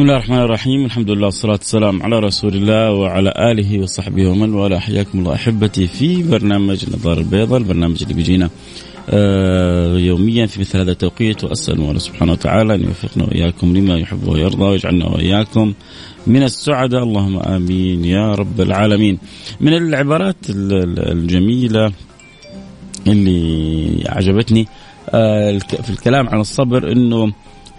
بسم الله الرحمن الرحيم. الحمد لله والصلاة والسلام على رسول الله وعلى آله وصحبه ومن والاه. حياكم الله أحبتي في برنامج النظارة البيضاء البرنامج اللي بيجينا آه يوميا في مثل هذا التوقيت. وأسأل الله سبحانه وتعالى أن يوفقنا وإياكم لما يحب ويرضى ويجعلنا وإياكم من السعداء. اللهم آمين يا رب العالمين. من العبارات الجميلة اللي عجبتني آه في الكلام عن الصبر أنه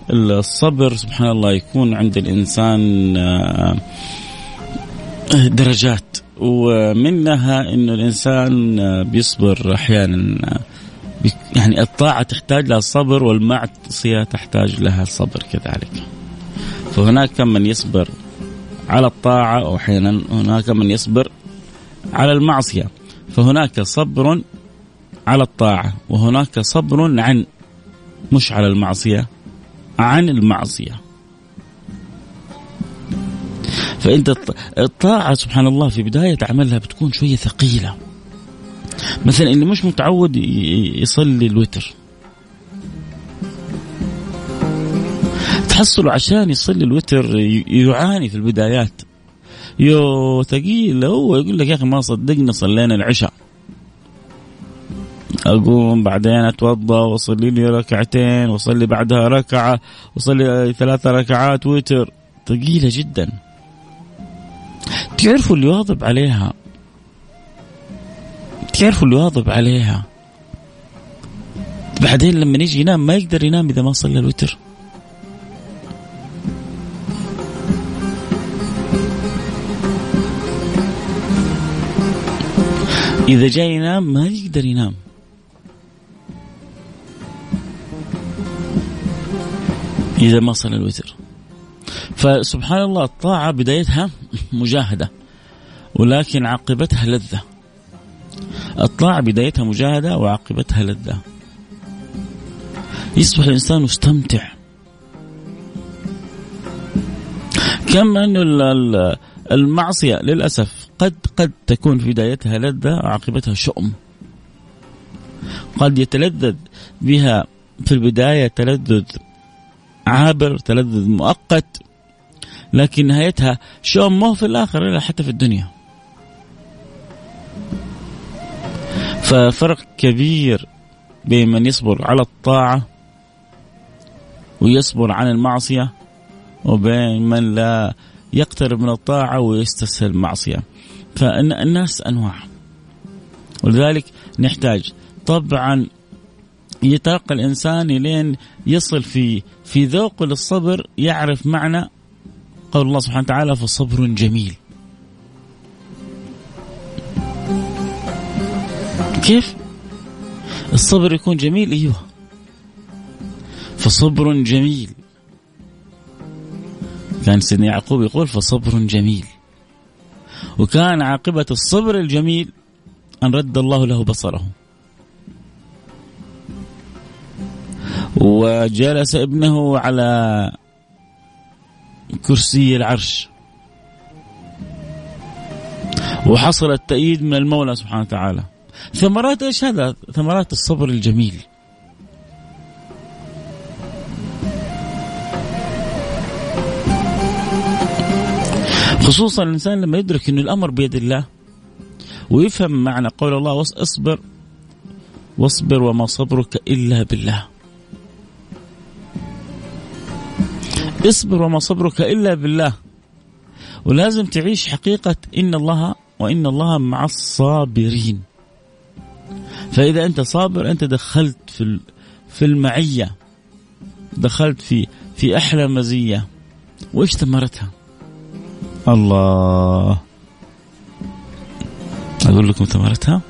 الصبر سبحان الله يكون عند الإنسان آه، درجات ومنها انه الإنسان آه، بيصبر أحيانا آه، يعني الطاعة تحتاج لها الصبر والمعصية تحتاج لها الصبر كذلك. فهناك من يصبر على الطاعة واحيانا هناك من يصبر على المعصية. فهناك صبر على الطاعة وهناك صبر عن مش على المعصية عن المعصية. فأنت الطاعة سبحان الله في بداية عملها بتكون شوية ثقيلة. مثلا اللي مش متعود يصلي الوتر. تحصله عشان يصلي الوتر يعاني في البدايات. يو ثقيل هو يقول لك يا أخي ما صدقنا صلينا العشاء. أقوم بعدين أتوضأ واصلي لي ركعتين وأصلي بعدها ركعة وأصلي ثلاث ركعات وتر. ثقيلة جدا. تعرفوا اللي يواظب عليها؟ تعرفوا اللي يواظب عليها؟ بعدين لما يجي ينام ما يقدر ينام إذا ما صلى الوتر. إذا جاي ينام ما يقدر ينام. إذا ما صلى الوتر. فسبحان الله الطاعة بدايتها مجاهدة ولكن عاقبتها لذة. الطاعة بدايتها مجاهدة وعاقبتها لذة. يصبح الإنسان مستمتع. كم أنه المعصية للأسف قد قد تكون في بدايتها لذة وعاقبتها شؤم. قد يتلذذ بها في البداية تلذذ عابر تلذذ مؤقت لكن نهايتها شؤم مو في الآخر إلا حتى في الدنيا. ففرق كبير بين من يصبر على الطاعة ويصبر عن المعصية وبين من لا يقترب من الطاعة ويستسهل المعصية. فالناس أنواع ولذلك نحتاج طبعا يترقى الإنسان لين يصل في في ذوقه للصبر يعرف معنى قول الله سبحانه وتعالى فصبر جميل. كيف؟ الصبر يكون جميل؟ أيوه. فصبر جميل. كان سيدنا يعقوب يقول فصبر جميل. وكان عاقبة الصبر الجميل أن رد الله له بصره. وجلس ابنه على كرسي العرش. وحصل التأييد من المولى سبحانه وتعالى. ثمرات إيش هذا؟ ثمرات الصبر الجميل. خصوصا الإنسان لما يدرك ان الأمر بيد الله ويفهم معنى قول الله اصبر واصبر وما صبرك إلا بالله. اصبر وما صبرك إلا بالله. ولازم تعيش حقيقة إن الله وإن الله مع الصابرين. فإذا أنت صابر أنت دخلت في في المعية. دخلت في في أحلى مزية. وإيش ثمرتها الله. أقول لكم ثمرتها.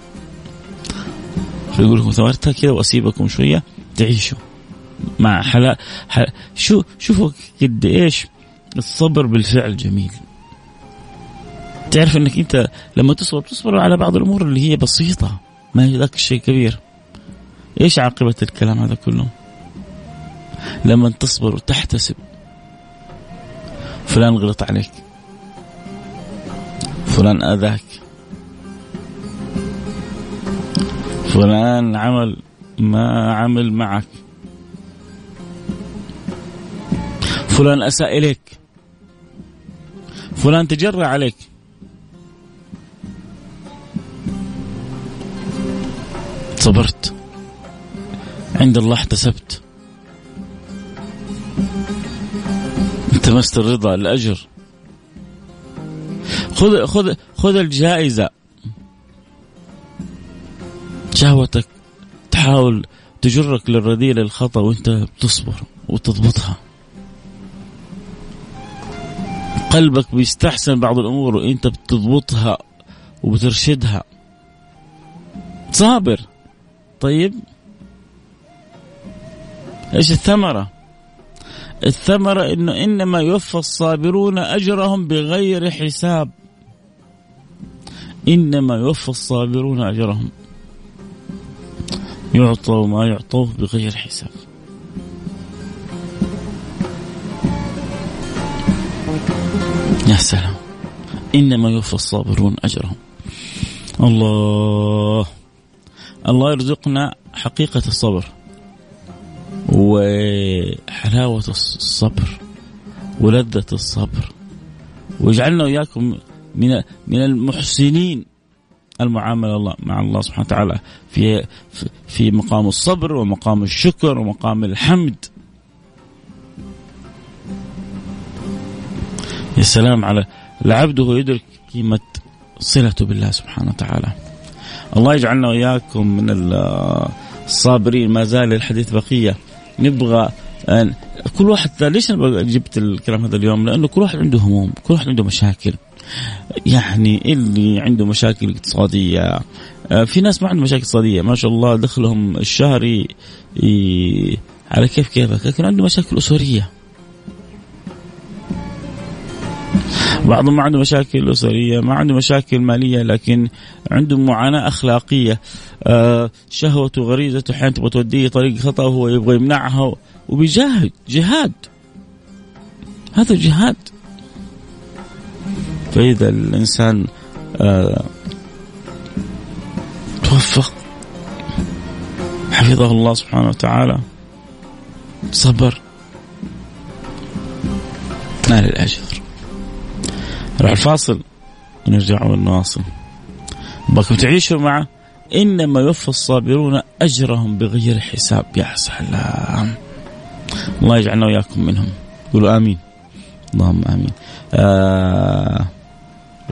أقول لكم ثمرتها كذا وأسيبكم شوية. تعيشوا. مع حلا حل... شو شوفوا قد إيش الصبر بالفعل جميل. تعرف إنك أنت لما تصبر تصبر على بعض الأمور اللي هي بسيطة ما هي ذاك الشيء كبير. إيش عاقبة الكلام هذا كله؟ لما تصبر وتحتسب. فلان غلط عليك. فلان آذاك. فلان عمل ما عمل معك. فلان أساء إليك. فلان تجرى عليك. صبرت. عند الله احتسبت. التمست الرضا الاجر خذ خذ خذ الجائزة. شهوتك تحاول تجرك للرذيل الخطأ وانت بتصبر وتضبطها. قلبك بيستحسن بعض الأمور وانت بتضبطها وبترشدها. صابر. طيب. إيش الثمرة؟ الثمرة إنه إنما يوفى الصابرون أجرهم بغير حساب. إنما يوفى الصابرون أجرهم. يعطوا ما يعطوه بغير حساب. يا سلام. إنما يوفى الصابرون أجرهم. الله. الله يرزقنا حقيقة الصبر وحلاوة الصبر ولذة الصبر. ويجعلنا وإياكم من من المحسنين. المعاملة الله مع الله سبحانه وتعالى في في مقام الصبر ومقام الشكر ومقام الحمد. يا سلام على العبد وهو يدرك قيمة صلته بالله سبحانه وتعالى. الله يجعلنا وإياكم من الصابرين ما زال الحديث بقية. نبغى أن كل واحد ليش أنا جبت الكلام هذا اليوم؟ لأنه كل واحد عنده هموم كل واحد عنده مشاكل. يعني اللي عنده مشاكل اقتصادية آه، في ناس ما عندهم مشاكل اقتصادية. ما شاء الله دخلهم الشهري على كيف كيفك لكن عنده مشاكل أسرية. بعضهم ما عنده مشاكل أسرية ما عنده مشاكل مالية لكن عنده معاناة أخلاقية. آه شهوته غريزته أحيانا تبغى توديه طريق خطأ وهو يبغى يمنعها وبيجاهد جهاد. هذا جهاد. فإذا الإنسان آه توفق. حفظه الله سبحانه وتعالى. صبر. نال الأجر نروح الفاصل ونرجع ونواصل. باكم تعيشوا مع إنما يوفى الصابرون أجرهم بغير حساب. يا سلام. الله يجعلنا وإياكم منهم. قولوا آمين. اللهم آمين. آه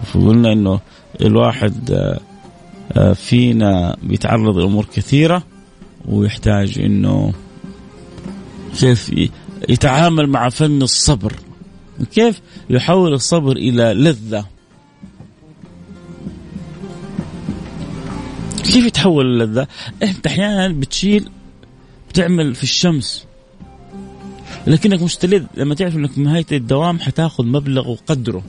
فقلنا إنه الواحد آه, آه، فينا بيتعرض لأمور كثيرة ويحتاج إنه كيف يتعامل مع فن الصبر. كيف يحول الصبر إلى لذة؟ كيف يتحول اللذة أنت أحيانا بتشيل بتعمل في الشمس لكنك مستلذ لما تعرف إنك نهاية الدوام حتاخذ مبلغ وقدره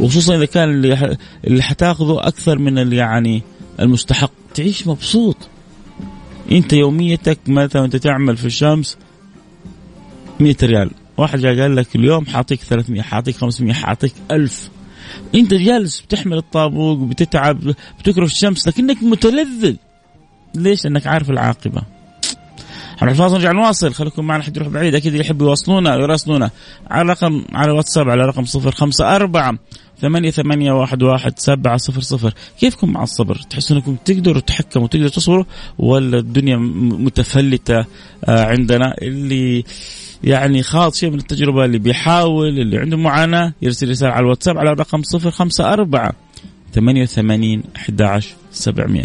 وخصوصا إذا كان اللي حتاخذه أكثر من اللي يعني المستحق. تعيش مبسوط. أنت يوميتك مثلا انت تعمل في الشمس 100 ريال. واحد جاء قال لك اليوم حاعطيك 300 حاعطيك 500 حاعطيك 1000 أنت جالس بتحمل الطابوق بتتعب بتكرف الشمس لكنك متلذذ. ليش؟ لأنك عارف العاقبة. على الفاصل نرجع نواصل خليكم معنا حد يروح بعيد. أكيد اللي يحب يواصلونا يراسلونا على رقم على واتساب على رقم صفر خمسة أربعة ثمانية ثمانية واحد واحد سبعة صفر صفر. كيفكم مع الصبر؟ تحسوا إنكم تقدروا تحكموا تقدروا تصبروا ولا الدنيا متفلتة آه، عندنا؟ اللي يعني خاض شيء من التجربة اللي بيحاول اللي عنده معاناة يرسل رسالة على الواتساب على الرقم 054 88 11 700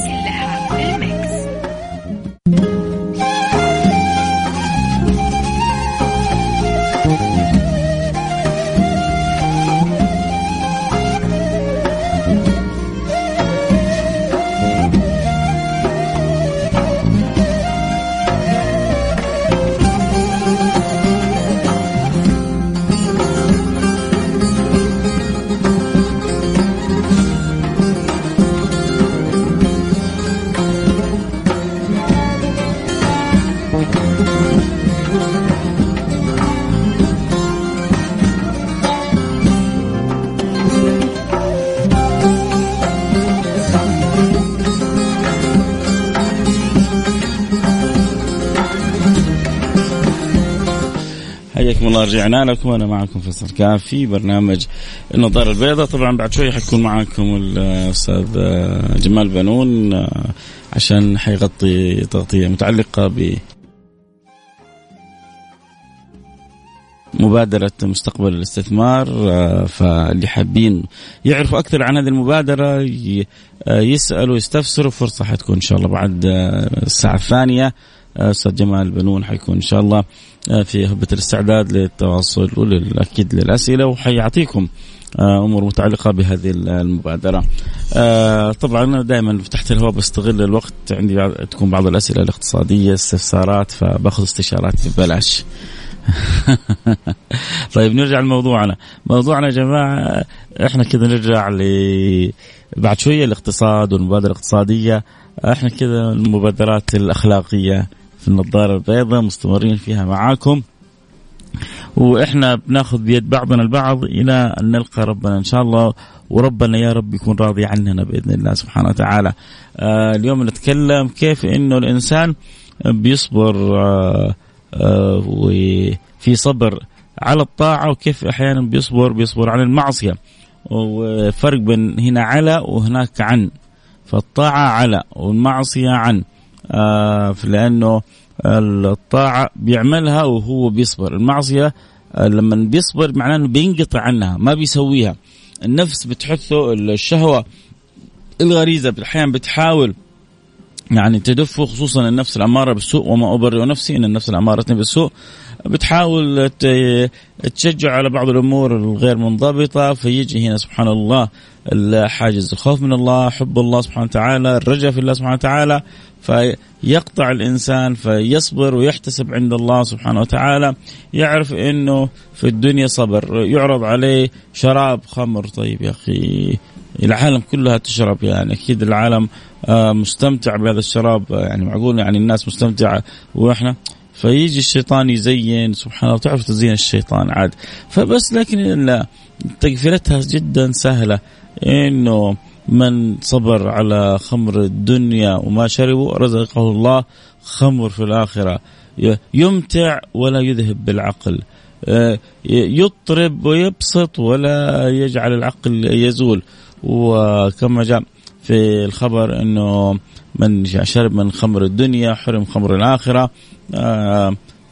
الله رجعنا لكم وأنا معكم فيصل كاف في برنامج النظارة البيضاء. طبعا بعد شوي حيكون معكم الأستاذ جمال بنون عشان حيغطي تغطية متعلقة ب مبادرة مستقبل الاستثمار فاللي حابين يعرفوا أكثر عن هذه المبادرة يسألوا يستفسروا فرصة حتكون إن شاء الله بعد الساعة الثانية. أستاذ جمال بنون حيكون إن شاء الله. في هبة الاستعداد للتواصل واكيد للأسئلة وحيعطيكم أمور متعلقة بهذه المبادرة. طبعا دائما تحت الهواء بستغل الوقت عندي تكون بعض الأسئلة الاقتصادية استفسارات فباخذ استشارات ببلاش. طيب نرجع لموضوعنا، موضوعنا يا جماعة إحنا كذا نرجع ل بعد شوية الاقتصاد والمبادرة الاقتصادية إحنا كذا المبادرات الأخلاقية في النظارة البيضاء مستمرين فيها معاكم وإحنا بناخذ بيد بعضنا البعض إلى أن نلقى ربنا إن شاء الله وربنا يا رب يكون راضي عننا بإذن الله سبحانه وتعالى. آه اليوم نتكلم كيف إنه الإنسان بيصبر آه آه وفي صبر على الطاعة وكيف أحيانا بيصبر بيصبر على المعصية. وفرق بين هنا على وهناك عن. فالطاعة على والمعصية عن. آه لأنه الطاعة بيعملها وهو بيصبر. المعصية آه لما بيصبر معناه إنه بينقطع عنها ما بيسويها. النفس بتحثه الشهوة الغريزة أحيانا بتحاول يعني تدفه خصوصا النفس الأمارة بالسوء وما أبرئ نفسي إن النفس الأمارة بالسوء بتحاول تشجع على بعض الأمور الغير منضبطة فيجي هنا سبحان الله حاجز الخوف من الله حب الله سبحانه وتعالى الرجاء في الله سبحانه وتعالى فيقطع الإنسان فيصبر ويحتسب عند الله سبحانه وتعالى يعرف إنه في الدنيا صبر يعرض عليه شراب خمر. طيب يا أخي العالم كلها تشرب يعني أكيد العالم مستمتع بهذا الشراب يعني معقول يعني الناس مستمتعة وإحنا فيجي الشيطان يزين سبحان الله تعرف تزين الشيطان عاد. فبس لكن تقفلتها جدا سهلة. إنه من صبر على خمر الدنيا وما شربوا رزقه الله خمر في الآخرة. يمتع ولا يذهب بالعقل. يطرب ويبسط ولا يجعل العقل يزول. وكما جاء في الخبر إنه من شرب من خمر الدنيا حرم خمر الآخرة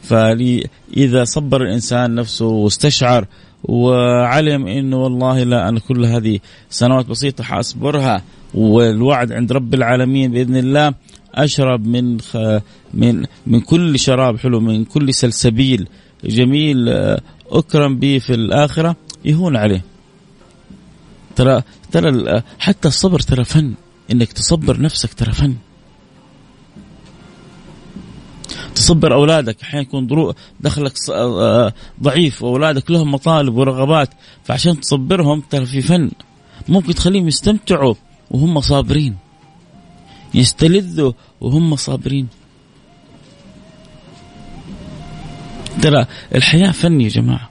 فاذا صبر الإنسان نفسه واستشعر وعلم إنه والله لا أنا كل هذه سنوات بسيطة حأصبرها والوعد عند رب العالمين بإذن الله أشرب من. من من كل شراب حلو من كل سلسبيل جميل أكرم به في الآخرة يهون عليه ترى ترى حتى الصبر ترى فن. إنك تصبر نفسك ترى فن. تصبر أولادك. أحيانا يكون دخلك ضعيف وأولادك لهم مطالب ورغبات فعشان تصبرهم ترى في فن. ممكن تخليهم يستمتعوا وهم صابرين. يستلذوا وهم صابرين. ترى الحياة فن يا جماعة.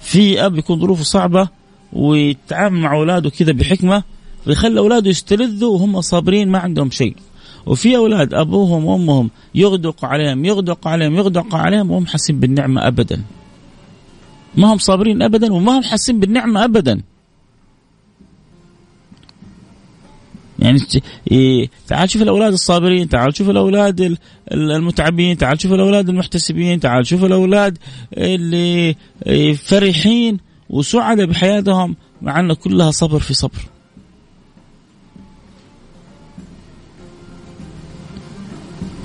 في أب يكون ظروفه صعبة ويتعامل مع أولاده كذا بحكمة ويخلي أولاده يستلذوا وهم صابرين ما عندهم شيء. وفي أولاد أبوهم وأمهم يغدق عليهم يغدق عليهم يغدق عليهم وهم حاسين بالنعمة ابدا. ما هم صابرين ابدا وما هم حاسين بالنعمة ابدا. يعني تعال شوف الأولاد الصابرين تعال شوف الأولاد المتعبين تعال شوف الأولاد المحتسبين تعال شوف الأولاد اللي فرحين. وسعداء بحياتهم مع إنه كلها صبر في صبر.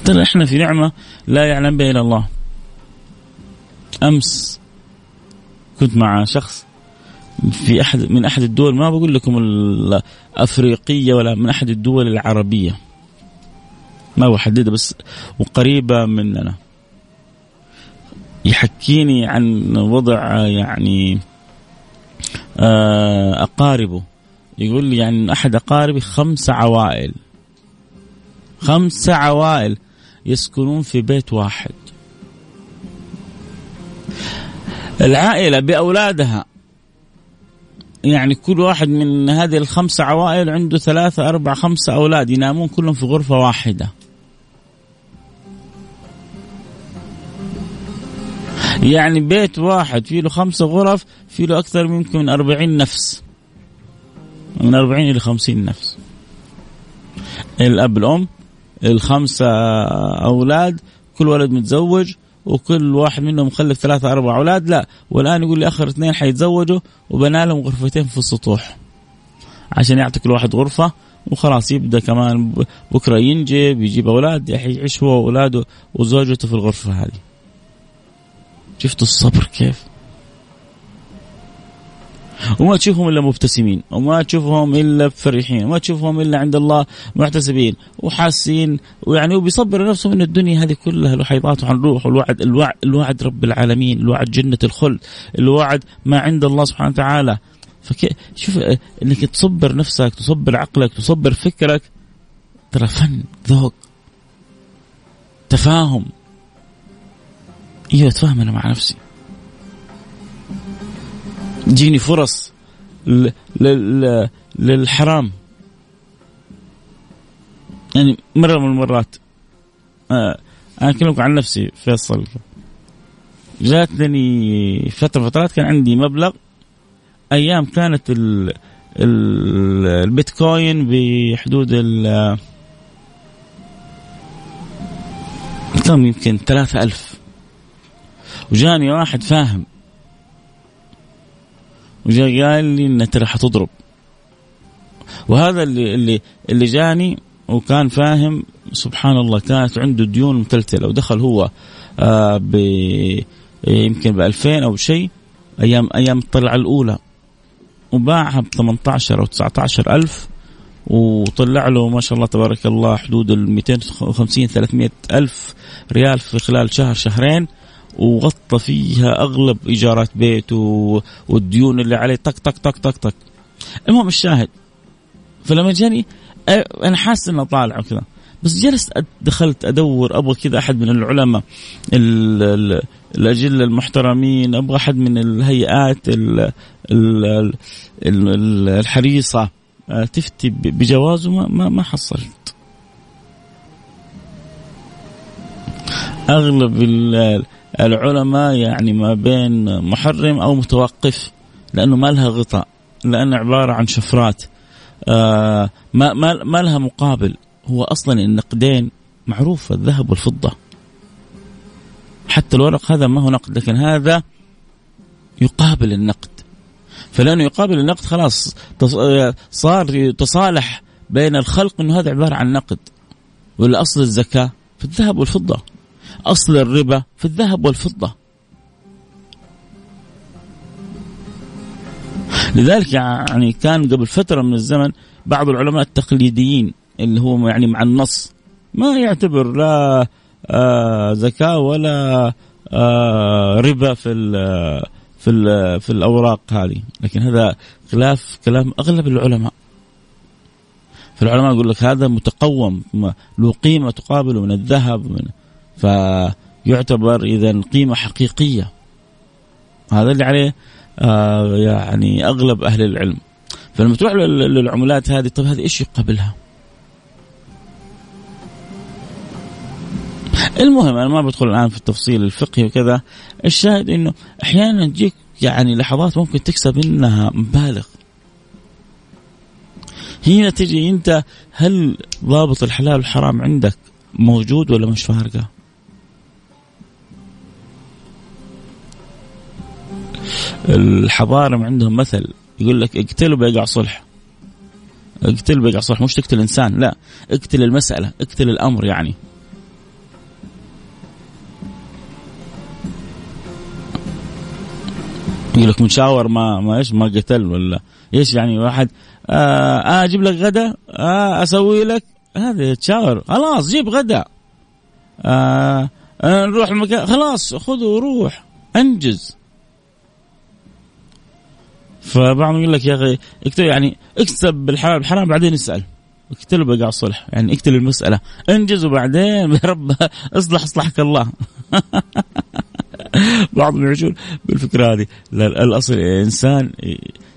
ترى إحنا في نعمة لا يعلم بها إلا الله. أمس كنت مع شخص في احد من أحد الدول ما بقول لكم الأفريقية ولا من أحد الدول العربية. ما بحددها بس وقريبة مننا. يحكيني عن وضع يعني آه، أقاربه. يقول لي يعني أحد أقاربي خمس عوائل. خمس عوائل يسكنون في بيت واحد. العائلة بأولادها. يعني كل واحد من هذه الخمس عوائل عنده ثلاثة أربعة خمسة أولاد ينامون كلهم في غرفة واحدة. يعني بيت واحد فيه له خمسة غرف فيه له أكثر يمكن من أربعين نفس. من أربعين إلى خمسين نفس. الأب الأم الخمسة أولاد كل ولد متزوج وكل واحد منهم مخلف ثلاثة أربع أولاد. لا والآن يقول لي آخر اثنين حيتزوجوا وبنى لهم غرفتين في السطوح عشان يعطي كل واحد غرفة وخلاص يبدأ كمان بكرة ينجب يجيب أولاد يعيش هو وأولاده وزوجته في الغرفة هذه. شفتوا الصبر كيف؟ وما تشوفهم إلا مبتسمين وما تشوفهم إلا فرحين وما تشوفهم إلا عند الله محتسبين وحاسين ويعني وبيصبر نفسه من الدنيا هذه كلها الوحيضات عن روح والوعد الوعد, الوعد رب العالمين الوعد جنة الخلد الوعد ما عند الله سبحانه وتعالى شوف إنك تصبر نفسك تصبر عقلك تصبر فكرك ترى فن ذوق تفاهم أيوه اتفاهم أنا مع نفسي. تجيني فرص للحرام. يعني مرة من المرات. آه أنا أكلمك عن نفسي فيصل. جاتني فترة فترات كان عندي مبلغ. أيام كانت ال البيتكوين بحدود ال كم يمكن؟ ثلاثة ألف. وجاني واحد فاهم. وجاء قال لي إن ترى حتضرب. وهذا اللي اللي اللي جاني وكان فاهم سبحان الله كانت عنده ديون متلتلة. ودخل هو آه ب يمكن ب 2000 أو شيء أيام أيام الطلعة الأولى. وباعها ب 18 أو 19 ألف وطلع له ما شاء الله تبارك الله حدود ال 250 300 ألف ريال في خلال شهر شهرين. وغطى فيها أغلب إيجارات بيته والديون اللي عليه. طق طق طق طق طق. المهم الشاهد. فلما جاني أنا حاسس إنه طالع وكذا. بس جلست دخلت أدور أبغى كذا أحد من العلماء الأجلة المحترمين أبغى أحد من الهيئات الحريصة. تفتي بجوازه ما ما حصلت. أغلب العلماء يعني ما بين محرم أو متوقف لأنه ما لها غطاء لأنه عبارة عن شفرات. آه ما ما ما لها مقابل. هو أصلا النقدين معروف الذهب والفضة. حتى الورق هذا ما هو نقد لكن هذا يقابل النقد. فلأنه يقابل النقد خلاص صار تصالح بين الخلق إنه هذا عبارة عن نقد والأصل الزكاة في الذهب والفضة. أصل الربا في الذهب والفضة. لذلك يعني كان قبل فترة من الزمن بعض العلماء التقليديين اللي هو يعني مع النص ما يعتبر لا آه زكاة ولا آه ربا في ال في ال في الأوراق هذه. لكن هذا خلاف كلام أغلب العلماء. فالعلماء يقول لك هذا متقوم له قيمة تقابل من الذهب من فيعتبر اذا قيمة حقيقية هذا اللي عليه آه يعني أغلب أهل العلم فلما تروح للعملات هذه طيب هذه إيش يقابلها؟ المهم أنا ما بدخل الآن في التفصيل الفقهي وكذا الشاهد إنه أحيانا تجيك يعني لحظات ممكن تكسب منها مبالغ هنا تجي أنت هل ضابط الحلال والحرام عندك موجود ولا مش فارقة؟ الحضارم عندهم مثل يقول لك اقتله بيقع صلح. اقتل بيقع صلح مش تقتل إنسان لا اقتل المسألة اقتل الأمر يعني. يقول لك مشاور ما ما إيش ما قتل ولا إيش يعني واحد آه, آه أجيب لك غدا؟ آه أسوي لك؟ هذا يتشاور خلاص جيب غدا. آه, آه نروح المكان خلاص خذه وروح انجز. فبعضهم يقول لك يا أخي اكتب يعني اكسب بالحلال بالحرام بعدين اسأل. اقتله بقع الصلح يعني اقتل المسألة. انجز وبعدين يا رب اصلح اصلحك الله. بعضهم يعيشون بالفكرة هذه. الأصل الإنسان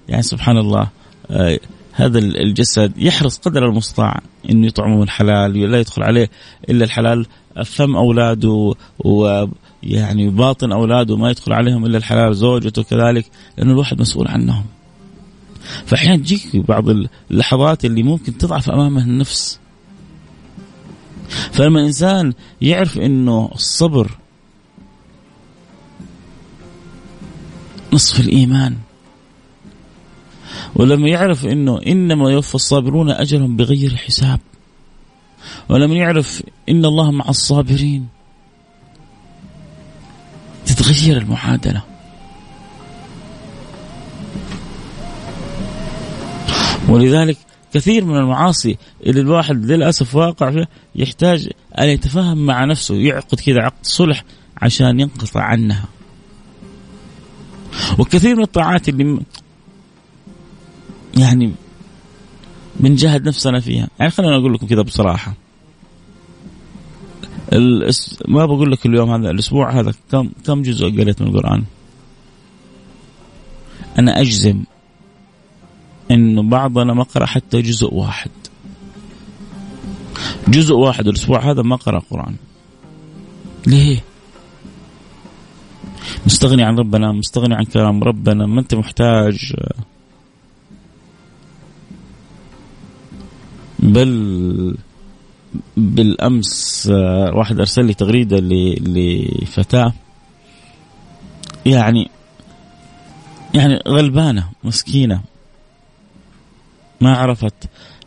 يعني سبحان الله آه، هذا الجسد يحرص قدر المستطاع إنه يطعمه من حلال لا يدخل عليه إلا الحلال. فم أولاده ويعني باطن أولاده ما يدخل عليهم إلا الحلال زوجته كذلك لأنه الواحد مسؤول عنهم. فأحيانا تجيك بعض اللحظات اللي ممكن تضعف أمامه النفس. فلما الإنسان يعرف إنه الصبر نصف الإيمان ولما يعرف إنه إنما يوفى الصابرون أجرهم بغير حساب ولما يعرف إن الله مع الصابرين تتغير المعادلة. ولذلك كثير من المعاصي اللي الواحد للأسف واقع فيها يحتاج أن يتفاهم مع نفسه يعقد كذا عقد صلح عشان ينقطع عنها. وكثير من الطاعات اللي يعني بنجاهد نفسنا فيها. يعني خلينا أقول لكم كذا بصراحة. ما بقول لك اليوم هذا الأسبوع هذا كم كم جزء قريت من القرآن؟ أنا أجزم إنه بعضنا ما قرأ حتى جزء واحد. جزء واحد الأسبوع هذا ما قرأ قرآن. ليه؟ مستغني عن ربنا مستغني عن كلام ربنا ما أنت محتاج. بل بالأمس آه، واحد أرسل لي تغريدة لفتاة. يعني يعني غلبانة مسكينة. ما عرفت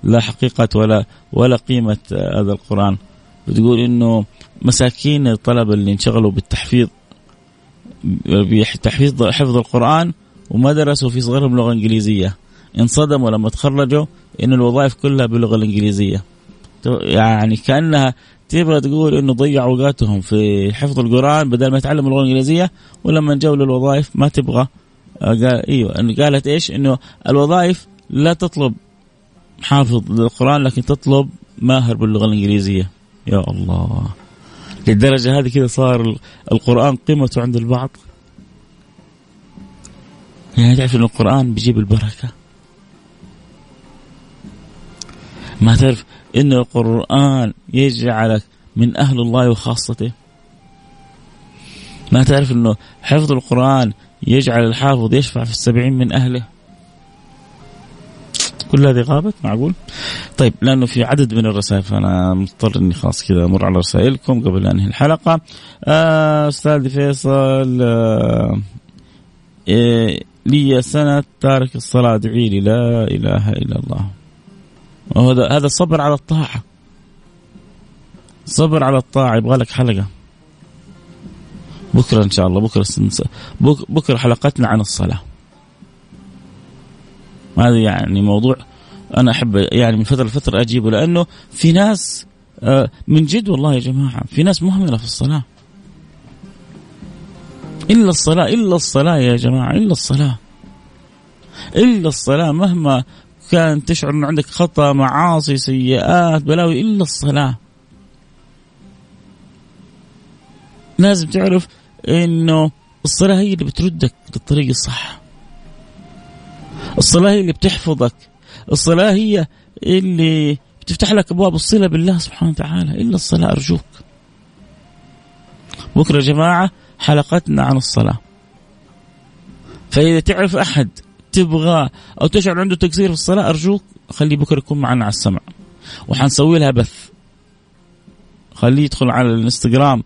لا حقيقة ولا ولا قيمة آه، هذا القرآن. بتقول إنه مساكين الطلبة اللي انشغلوا بالتحفيظ بتحفيظ حفظ القرآن وما درسوا في صغرهم لغة إنجليزية. انصدموا لما تخرجوا إن الوظائف كلها باللغة الإنجليزية. يعني كأنها تبغى تقول إنه ضيعوا اوقاتهم في حفظ القرآن بدل ما يتعلموا اللغة الإنجليزية ولما جو للوظائف ما تبغى. آه، قال إيوه قالت إيش؟ إنه الوظائف لا تطلب حافظ للقرآن لكن تطلب ماهر باللغة الإنجليزية. يا الله. للدرجة هذه كذا صار القرآن قيمته عند البعض. يعني تعرف ان القرآن بيجيب البركة. ما تعرف إن القرآن يجعلك من أهل الله وخاصته. ما تعرف إنه حفظ القرآن يجعل الحافظ يشفع في السبعين من أهله؟ كل هذه غابت؟ معقول؟ طيب لأنه في عدد من الرسائل فأنا مضطر إني خلاص كذا أمر على رسائلكم قبل أن أنهي الحلقة. آه، أستاذ فيصل آه إيه لي سنه تارك الصلاة ادعي لي لا إله إلا الله. وهذا هذا صبر على الطاعة. صبر على الطاعة يبغى لك حلقة. بكرة إن شاء الله بكرة بكرة حلقتنا عن الصلاة. هذا يعني موضوع أنا أحب يعني من فترة لفترة أجيبه لأنه في ناس آه، من جد والله يا جماعة في ناس مهملة في الصلاة. إلا الصلاة إلا الصلاة يا جماعة إلا الصلاة. إلا الصلاة مهما كان تشعر إنه عندك خطأ معاصي سيئات بلاوي إلا الصلاة. لازم تعرف إنه الصلاة هي اللي بتردك للطريق الصح. الصلاة هي اللي بتحفظك. الصلاة هي اللي بتفتح لك أبواب الصلة بالله سبحانه وتعالى. إلا الصلاة أرجوك. بكرة يا جماعة حلقتنا عن الصلاة. فإذا تعرف أحد تبغى أو تشعر عنده تقصير في الصلاة أرجوك خليه بكرة يكون معنا على السمع. وحنسوي لها بث. خليه يدخل على الإنستغرام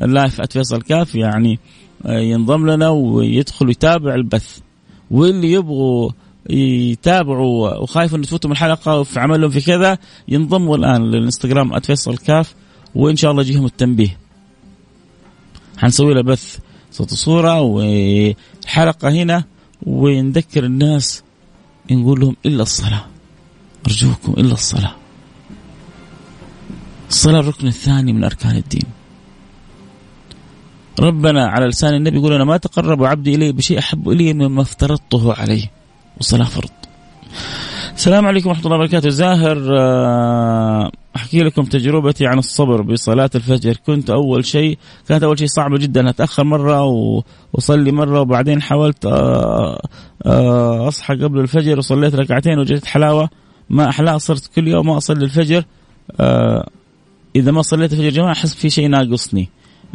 لايف @فيصل كاف يعني آه، ينضم لنا ويدخل يتابع البث. واللي يبغوا يتابعوا وخايف إنه تفوتهم الحلقة وفي عملهم في كذا ينضموا الآن للإنستغرام @فيصل كاف وإن شاء الله يجيهم التنبيه. حنسوي له بث. صوت وصورة وحلقة هنا. ونذكر الناس نقول لهم إلا الصلاة أرجوكم إلا الصلاة. الصلاة الركن الثاني من أركان الدين. ربنا على لسان النبي يقول أنا ما تقرب عبدي إلي بشيء أحب إلي مما افترضته عليه وصلاة فرض. السلام عليكم ورحمة الله وبركاته زاهر آه، أحكي لكم تجربتي عن الصبر بصلاة الفجر. كنت أول شيء كانت أول شيء صعبه جدا. أتأخر مرة وأصلي مرة وبعدين حاولت آه، آه، أصحى قبل الفجر وصليت ركعتين وجدت حلاوة. ما أحلاها صرت كل يوم ما أصلي الفجر. إذا ما صليت الفجر جماعة أحس في شيء ناقصني. آه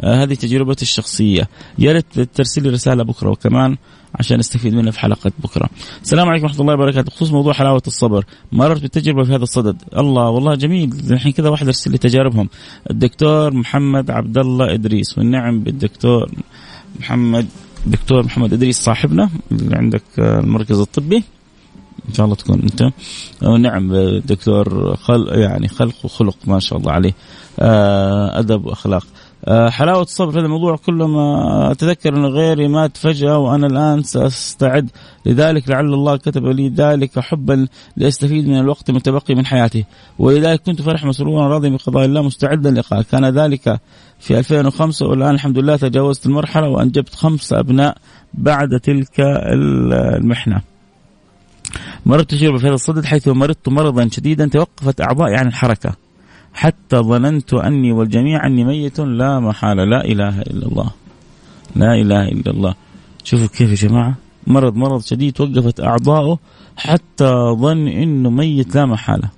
هذه تجربتي الشخصية. يا ريت ترسل لي رسالة بكرة وكمان عشان نستفيد منها في حلقة بكرة. السلام عليكم ورحمة الله وبركاته. بخصوص موضوع حلاوة الصبر مررت بالتجربة في هذا الصدد. الله والله جميل. الحين كذا واحد ارسل لي تجاربهم. الدكتور محمد عبد الله إدريس. والنعم بالدكتور محمد دكتور محمد إدريس صاحبنا اللي عندك المركز الطبي. إن شاء الله تكون أنت. ونعم دكتور خل يعني خلق وخلق ما شاء الله عليه. آه، أدب وأخلاق. آه، حلاوة الصبر هذا الموضوع كل ما أتذكر أن غيري مات فجأة وأنا الآن سأستعد لذلك لعل الله كتب لي ذلك حبا لأستفيد من الوقت المتبقي من حياتي. ولذلك كنت فرح مسرورا راضي بقضاء الله مستعدا لقاء كان ذلك في 2005 والآن الحمد لله تجاوزت المرحلة وأنجبت خمسة أبناء بعد تلك المحنة. مررت تجربة في هذا الصدد حيث مرضت مرضا شديدا توقفت أعضائي عن الحركة. حتى ظننت أني والجميع أني ميت لا محالة لا إله إلا الله. لا إله إلا الله. شوفوا كيف يا جماعة مرض مرض شديد توقفت أعضاؤه حتى ظن أنه ميت لا محالة.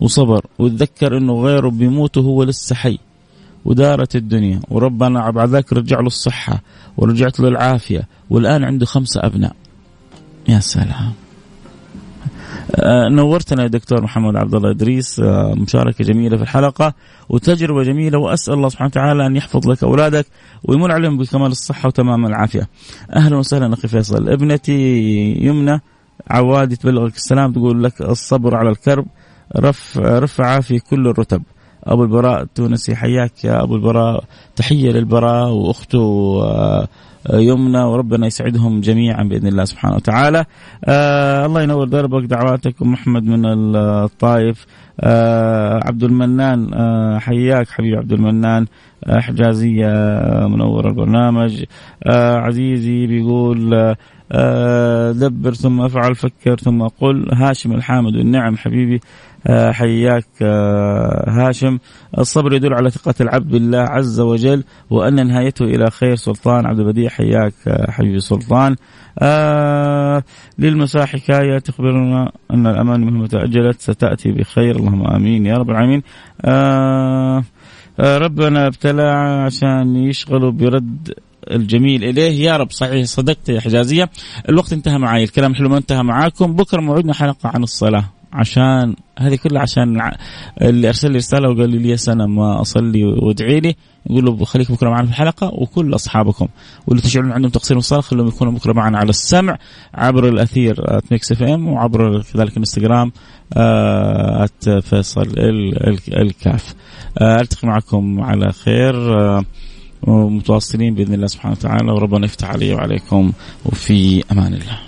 وصبر وتذكر أنه غيره بيموت وهو لسه حي. ودارت الدنيا. وربنا بعد ذاك رجع له الصحة ورجعت له العافية. والآن عنده خمسة أبناء. يا سلام. نورتنا يا دكتور محمد عبد الله إدريس آه، مشاركة جميلة في الحلقة وتجربة جميلة وأسأل الله سبحانه وتعالى أن يحفظ لك أولادك ويمن عليهم بكمال الصحة وتمام العافية. أهلا وسهلا أخي فيصل، ابنتي يمنى عوادي تبلغك السلام تقول لك الصبر على الكرب رفع رفعة في كل الرتب. أبو البراء التونسي حياك يا أبو البراء تحية للبراء وأخته آه، يمنى وربنا يسعدهم جميعا بإذن الله سبحانه وتعالى. آه الله ينور دربك دعواتكم محمد من الطائف. آه عبد المنان آه حياك حبيبي عبد المنان. آه حجازية آه منور البرنامج آه عزيزي بيقول آه آه دبر ثم افعل فكر ثم قل. هاشم الحامد والنعم حبيبي. حياك آه، هاشم. الصبر يدل على ثقة العبد بالله عز وجل وأن نهايته إلى خير سلطان. عبد البديع حياك آه، حبيبي سلطان آه للمساء حكاية تخبرنا أن الأمان مهما تأجلت ستأتي بخير. اللهم آمين يا رب العالمين. آه ربنا ابتلى عشان يشغلوا برد الجميل إليه. يا رب صحيح صدقت يا حجازية. الوقت انتهى معي الكلام حلو ما انتهى معاكم. بكرة موعدنا حلقة عن الصلاة. عشان هذه كلها عشان اللي أرسل لي رسالة وقال لي لي سنه ما أصلي وادعي لي. يقول له خليك بكرة معنا في الحلقة وكل أصحابكم. واللي تشعرون عندهم تقصير وصال خليهم يكونوا بكرة معنا على السمع عبر الأثير Mix FM وعبر كذلك الإنستغرام at فيصل الكاف. ألتقي معكم على خير. ومتواصلين بإذن الله سبحانه وتعالى. وربنا يفتح علي وعليكم وفي أمان الله.